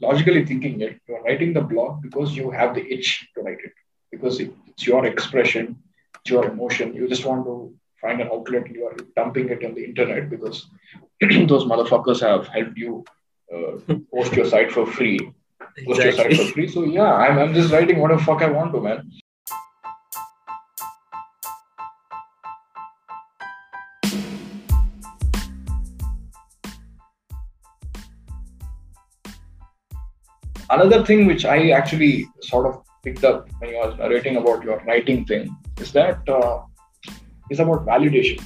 logically thinking it, you're writing the blog because you have the itch to write it, because it's your expression, it's your emotion. You just want to find an outlet. You are dumping it on the internet because those motherfuckers have helped you uh, post your site for free. Post your site for free. So yeah, I'm, I'm just writing whatever fuck I want to, man. Another thing which I actually sort of picked up when you was narrating about your writing thing is that uh, is about validation.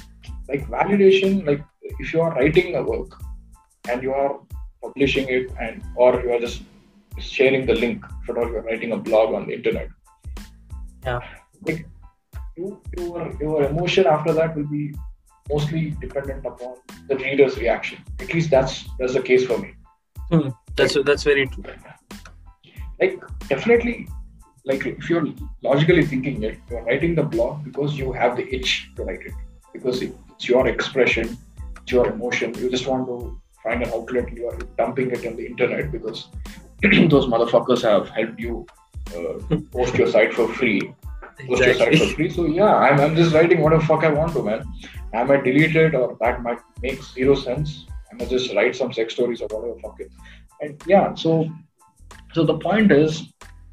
Like validation, like if you are writing a work and you are publishing it and or you are just sharing the link, for all you're writing a blog on the internet. Yeah. Like you, your your emotion after that will be mostly dependent upon the reader's reaction. At least that's that's the case for me. Hmm. That's that's very true. Like definitely like if you're logically thinking it, you're writing the blog because you have the itch to write it. Because it's your expression, it's your emotion. You just want to find an outlet. You are dumping it on the internet because those motherfuckers have helped you uh, post your site for free. Post your site for free. So yeah, I'm, I'm just writing whatever fuck I want to, man. I might delete it or that might make zero sense. I might just write some sex stories or whatever fuck it. And yeah, so so the point is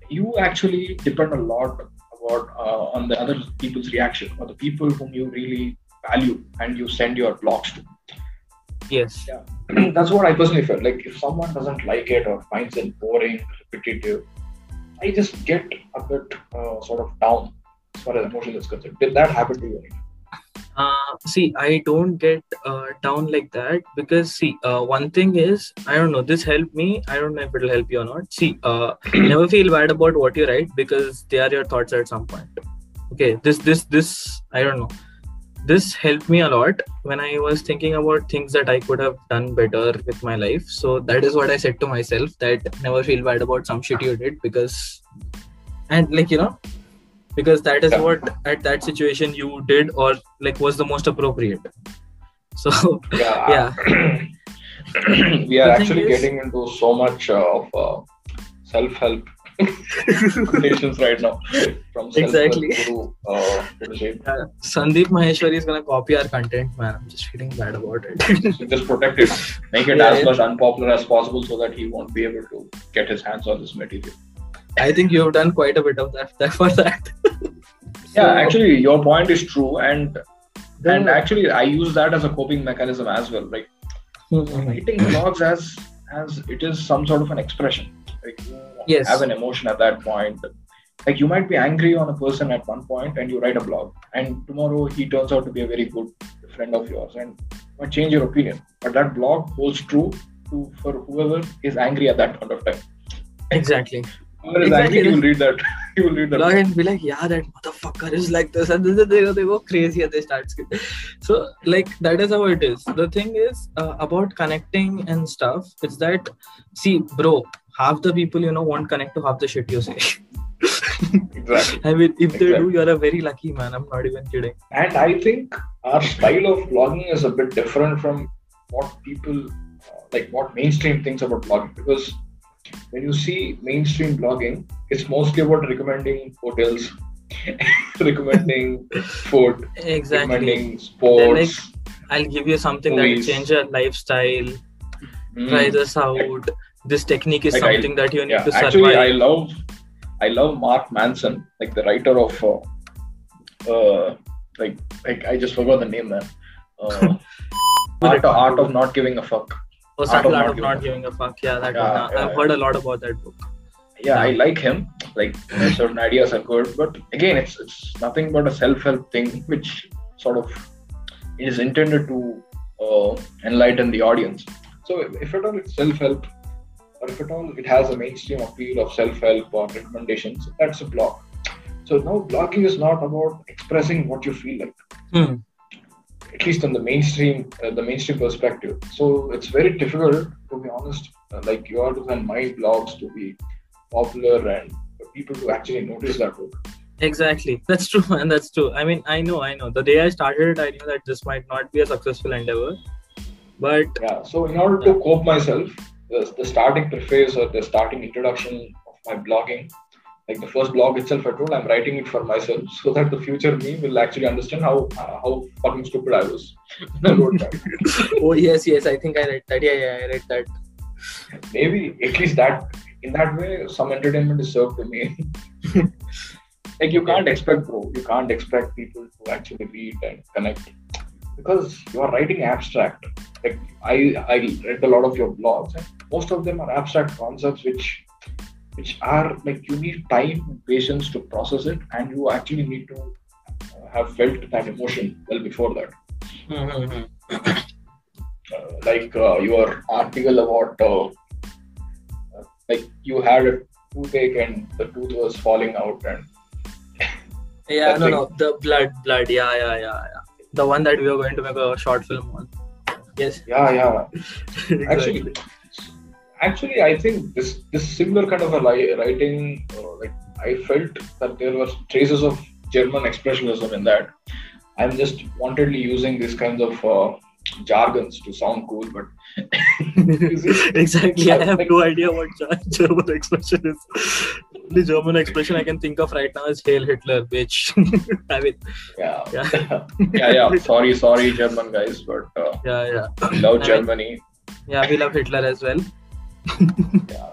you actually depend a lot about uh, on the other people's reaction or the people whom you really value and you send your blogs to. Yes. yeah. That's what i personally felt like if someone doesn't like it or finds it boring repetitive i just get a bit uh, sort of down as far as emotion is concerned. Did that happen to you Uh, see, I don't get uh, down like that because see, uh, one thing is I don't know. This helped me. I don't know if it'll help you or not. See, uh, never feel bad about what you write because they are your thoughts at some point. Okay, this, this, this. I don't know. This helped me a lot when I was thinking about things that I could have done better with my life. So that is what I said to myself that never feel bad about some shit you did because, and like you know, because that is Yeah. what at that situation you did or like was the most appropriate. So yeah. yeah. We are actually is- getting into so much uh, of uh, self-help conversations right now. From Exactly. guru uh, to the uh, sandeep maheshwari is gonna copy our content man. I'm just feeling bad about it. So just protect it, make it Yeah, as yeah. much unpopular as possible so that he won't be able to get his hands on this material. i think you have done quite a bit of that, that for that Yeah, So, actually, your point is true, and the- and actually, I use that as a coping mechanism as well. Like mm-hmm. writing blogs as as it is some sort of an expression. Like you Yes. have an emotion at that point. Like you might be angry on a person at one point, and you write a blog, and tomorrow he turns out to be a very good friend of yours, and you might change your opinion. But that blog holds true to for whoever is angry at that point of time. exactly Whoever is Exactly. angry, he will read that. he will read that. log and be like yeah that motherfucker is like this and they go, they go crazy and they start screaming. so like that is how it is the thing is uh, about connecting and stuff it's that see bro half the people you know won't connect to half the shit you say Exactly. I mean, if they do, you're a very lucky man. I'm not even kidding. And I think our style of blogging is a bit different from what people uh, like, what mainstream thinks about blogging. Because when you see mainstream blogging, it's mostly about recommending hotels, recommending food, Exactly. recommending sports. I'll give you something that will change your lifestyle. Mm. Try this out. This technique is Like I- something that you need yeah, to actually, I love, I love Mark Manson, like the writer of, uh, uh, like, like I just forgot the name, man. Uh, art, art of not giving a fuck. Oh, Art of art Not of Giving a not giving a fuck. Yeah, that Yeah, one. Yeah, I've heard a lot about that book. yeah, I like him. Like you know, certain ideas are good, but again, it's it's nothing but a self-help thing, which sort of is intended to uh, enlighten the audience. So if, at all it's self-help, or if at all it has a mainstream appeal of self-help or recommendations, that's a blog. So now blogging is not about expressing what you feel like, Hmm. at least in the mainstream, uh, the mainstream perspective. So it's very difficult, to be honest. Uh, like yours and my blogs to be popular and people to actually notice that book. Exactly. That's true, and That's true. I mean, I know, I know. The day I started it, I knew that this might not be a successful endeavor. But Yeah. So in order to cope myself, the, the starting preface or the starting introduction of my blogging, like the first blog itself, I told I'm writing it for myself so that the future me will actually understand how uh, how fucking stupid I was I oh yes, yes. I think I read that. Yeah, yeah, I read that. Maybe at least that in that way, some entertainment is served to me. like you can't expect, bro. You can't expect people to actually read and connect because you are writing abstract. Like I, I read a lot of your blogs, and most of them are abstract concepts which which are like you need time and patience to process it and you actually need to have felt that emotion well before that Mm-hmm. uh, like uh, your article about uh, like you had a toothache and the tooth was falling out and Yeah, no, thing. no, the blood, blood. Yeah, yeah, yeah, yeah. The one that we were going to make a short film on. Yes, yeah yeah exactly. actually actually i think this this similar kind of a li- writing uh, like i felt that there were traces of german expressionism in that i'm just wantedly using these kinds of uh, jargons to sound cool but exactly. I have no idea what German expression is. The German expression I can think of right now is "Hail Hitler," which I mean, yeah yeah, yeah yeah sorry sorry german guys but uh, yeah, yeah, love I mean- germany yeah. We love Hitler as well. yeah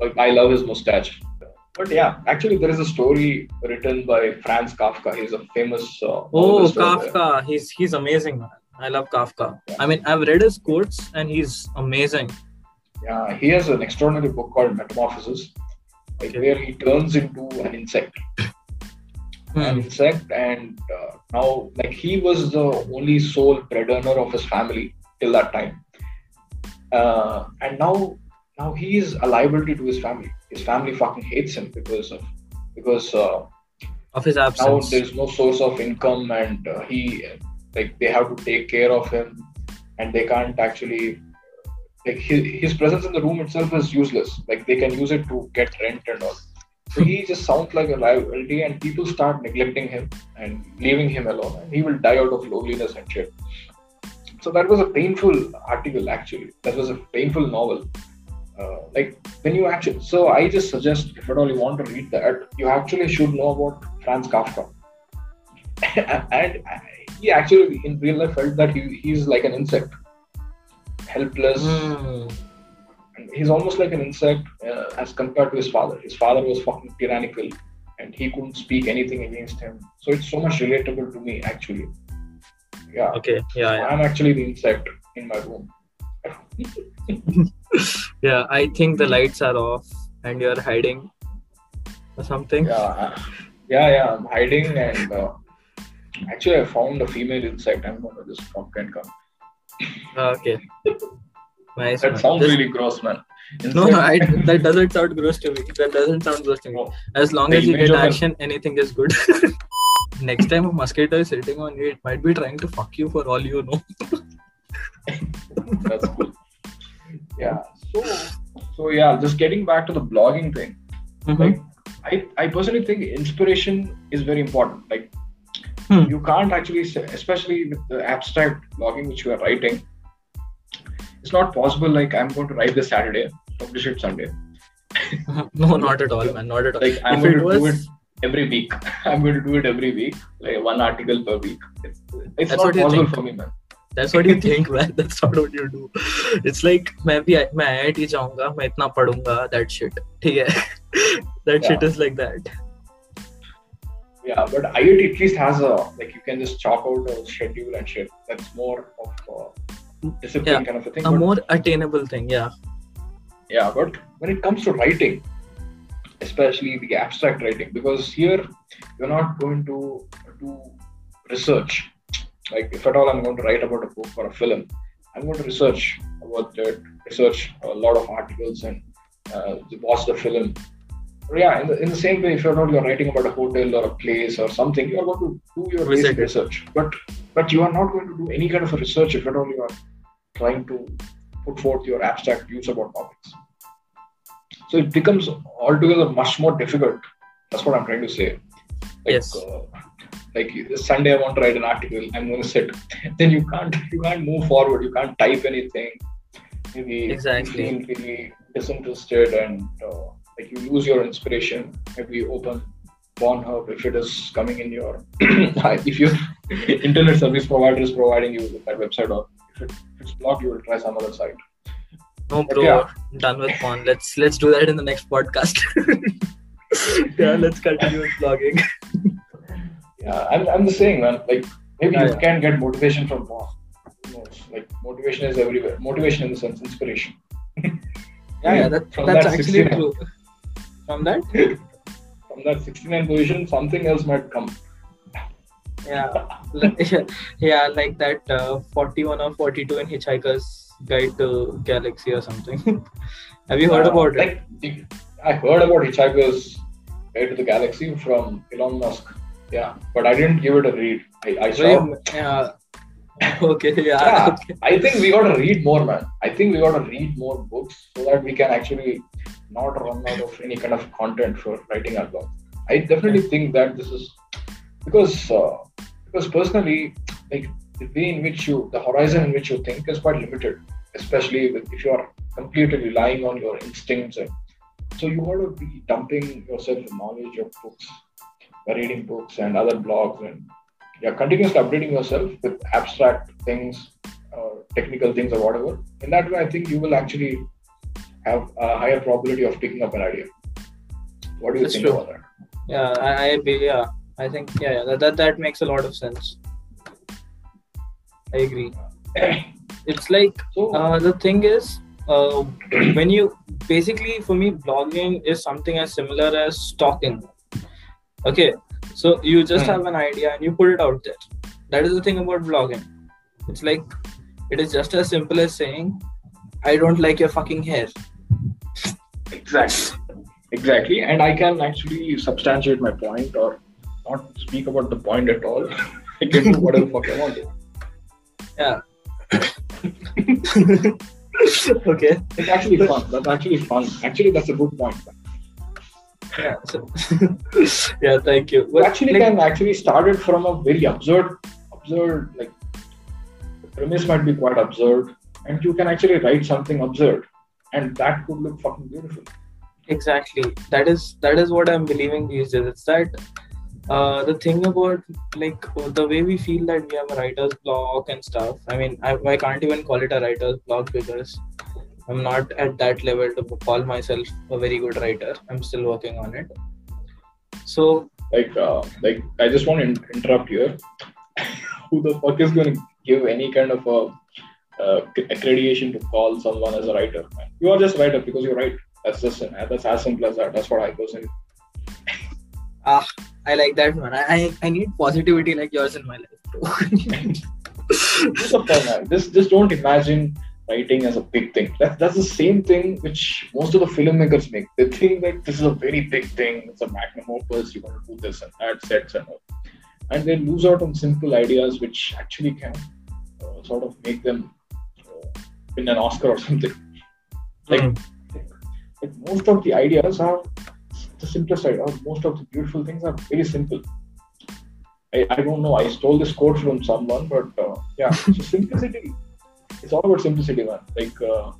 like i love his mustache but yeah actually there is a story written by franz kafka he's a famous uh, Oh, there. Kafka. He's he's amazing, man. I love Kafka. I mean, I've read his quotes and he's amazing. Yeah, he has an extraordinary book called Metamorphosis, like Okay. where he turns into an insect. An Hmm. insect, and uh, now, like, he was the only sole breadwinner of his family till that time. Uh, and now, now he is a liability to his family. His family fucking hates him because of because uh, Of his absence. now there's no source of income, and uh, he like they have to take care of him, and they can't actually like his, his presence in the room itself is useless. Like they can use it to get rent and all. So he just sounds like a liability, and people start neglecting him and leaving him alone, and he will die out of loneliness and shit. So that was a painful article, actually. That was a painful novel. Uh, like when you actually, so I just suggest if at all you want to read that, you actually should know about Franz Kafka. and he actually in real life felt that he, he's like an insect, helpless, and he's almost like an insect uh, as compared to his father. His father was fucking tyrannical, and he couldn't speak anything against him. So it's so much relatable to me, actually. Yeah, Okay. Yeah, yeah. I'm actually the insect in my room. Yeah. I think the lights are off and you're hiding or something. Yeah, yeah, yeah. I'm hiding, and uh, actually, I found a female insect. I'm gonna just fuck and come. Ah, Okay. Nice. That man. sounds Just- really gross, man. No, no, I, that doesn't sound gross to me. That doesn't sound gross to me. No. As long The as you get an- action, anything is good. Next time a mosquito is sitting on you, it might be trying to fuck you for all you know. That's cool. Yeah. So, so yeah. Just getting back to the blogging thing. Mm-hmm. Like, I, I personally think inspiration is very important. Like, Hmm. you can't actually, say, especially with the abstract blogging which you are writing, it's not possible. Like, I'm going to write this Saturday, publish it Sunday. no, not at all, man. Not at all. Like, I'm if going it to was, do it every week. I'm going to do it every week, like one article per week. It's, it's That's not what you possible think. for me, man. that's what you think, man. That's not what you do. It's like मैं भी मैं IIT जाऊंगा, मैं इतना पढ़ूंगा, that shit. ठीक है? That shit Yeah. is like that. Yeah, but IIT at least has a like you can just chalk out a schedule and shit. That's more of a discipline Yeah, kind of a thing. A but- more attainable thing, yeah. yeah but when it comes to writing especially the abstract writing because here you're not going to do research like if at all i'm going to write about a book or a film i'm going to research about it research a lot of articles and uh, watch the film yeah in the, in the same way if you're not you're writing about a hotel or a place or something you're going to do your basic research but but you are not going to do any kind of a research if at all you are trying to put forth your abstract views about topics so it becomes altogether much more difficult. That's what I'm trying to say. Like, Yes. Uh, like this Sunday, I want to write an article. I'm going to sit. then you can't you can't move forward. You can't type anything. maybe Exactly. you feel really disinterested and uh, like you lose your inspiration. You open Pornhub if it is coming in your if your internet service provider is providing you with that website or if, it, if it's blocked, you will try some other site. No, bro. yeah. Done with porn. Let's let's do that in the next podcast. yeah, let's continue with blogging. Yeah, I'm, I'm the saying, man. Like maybe Yeah, you yeah. can get motivation from porn. Who knows? Like motivation is everywhere. Motivation in the sense inspiration. Yeah, yeah, that, that's that actually true. From that, From that 69 position, something else might come. yeah, like, yeah, like that uh, 41 or 42 in Hitchhiker's Guide to Galaxy or something. Have you heard Uh, about like, the- I heard about Hitchhiker's Guide to the Galaxy from Elon Musk. Yeah, but I didn't give it a read. I, I saw. Yeah. Okay, yeah. Yeah, okay. I think we got to read more, man. I think we got to read more books so that we can actually not run out of any kind of content for writing our blog. I definitely think that this is because uh, because personally, like the way in which you, the horizon in which you think is quite limited, especially with, if you are completely relying on your instincts. And so you got to be dumping yourself in knowledge of books, by reading books and other blogs and yeah, continuously updating yourself with abstract things, uh, technical things, or whatever. In that way, I think you will actually have a higher probability of picking up an idea. What do you That's think true. about that? Yeah, I, I be- yeah, I think yeah, yeah that, that that makes a lot of sense. I agree. It's like So, uh, the thing is, uh, when you basically for me, blogging is something as similar as stalking. Okay, so you just Hmm. have an idea and you put it out there. That is the thing about blogging. It's like it is just as simple as saying, "I don't like your fucking hair." exactly, exactly, and I can actually substantiate my point or not speak about the point at all. I can do whatever fuck I want to. Yeah. okay. It's actually fun. That's actually fun. Actually, that's a good point. Yeah. So, yeah. Thank you. But, actually like, can actually start it from a very absurd, absurd like the premise might be quite absurd, and you can actually write something absurd, and that could look fucking beautiful. exactly that is that is what i'm believing these days it's that uh, the thing about like the way we feel that we have a writer's block and stuff i mean I, I can't even call it a writer's block because i'm not at that level to call myself a very good writer i'm still working on it so Like, uh, like I just want to in- interrupt here. Who the fuck is going to give any kind of a uh, accreditation to call someone as a writer? Man? You are just a writer because you're right. That's just that's as simple as that. That's what I personally. ah i like that man i i, need positivity like yours in my life bro. What's the point, man? Just just don't imagine writing as a big thing. That's that's the same thing which most of the filmmakers make. They think that this is a very big thing. It's a magnum opus. You want to do this and that, sets and all, and they lose out on simple ideas which actually can uh, sort of make them uh, win an Oscar or something. Like, Mm. like most of the ideas are the simplest idea. or Most of the beautiful things are very simple. I, I don't know. I stole this quote from someone, but uh, yeah, so simplicity. It's all about simplicity, man. Like uh,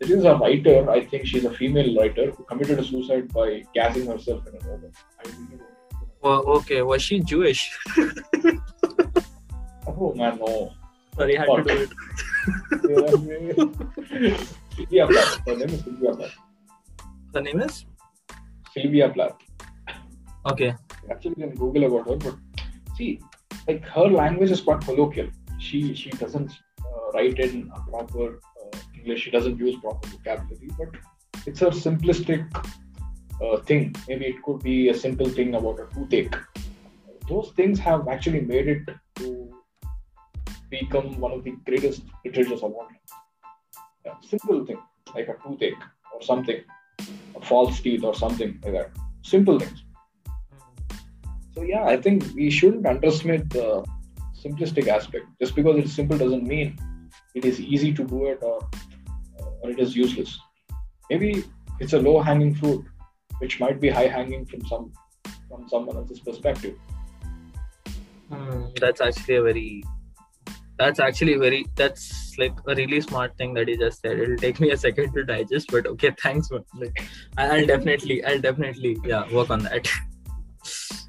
there is a writer. I think she's a female writer who committed a suicide by gassing herself in an oven. I really don't know. well, okay was she jewish Oh man, no. sorry i had to do it Sylvia Plath. Her name is Sylvia Plath. the name is Sylvia Plath. okay actually can Google about her, but see, like her language is quite colloquial. She she doesn't write in proper uh, English. She doesn't use proper vocabulary, but it's a simplistic uh, thing. Maybe it could be a simple thing about a toothache. Those things have actually made it to become one of the greatest literatures of all time. Yeah, simple thing like a toothache or something, a false teeth or something like that. Simple things. So yeah, I think we shouldn't underestimate the simplistic aspect. Just because it's simple doesn't mean it is easy to do it or, or it is useless. Maybe it's a low-hanging fruit, which might be high-hanging from some from someone else's perspective. Hmm, that's actually a very that's actually very that's like a really smart thing that you just said it'll take me a second to digest but okay thanks like i'll definitely i'll definitely yeah work on that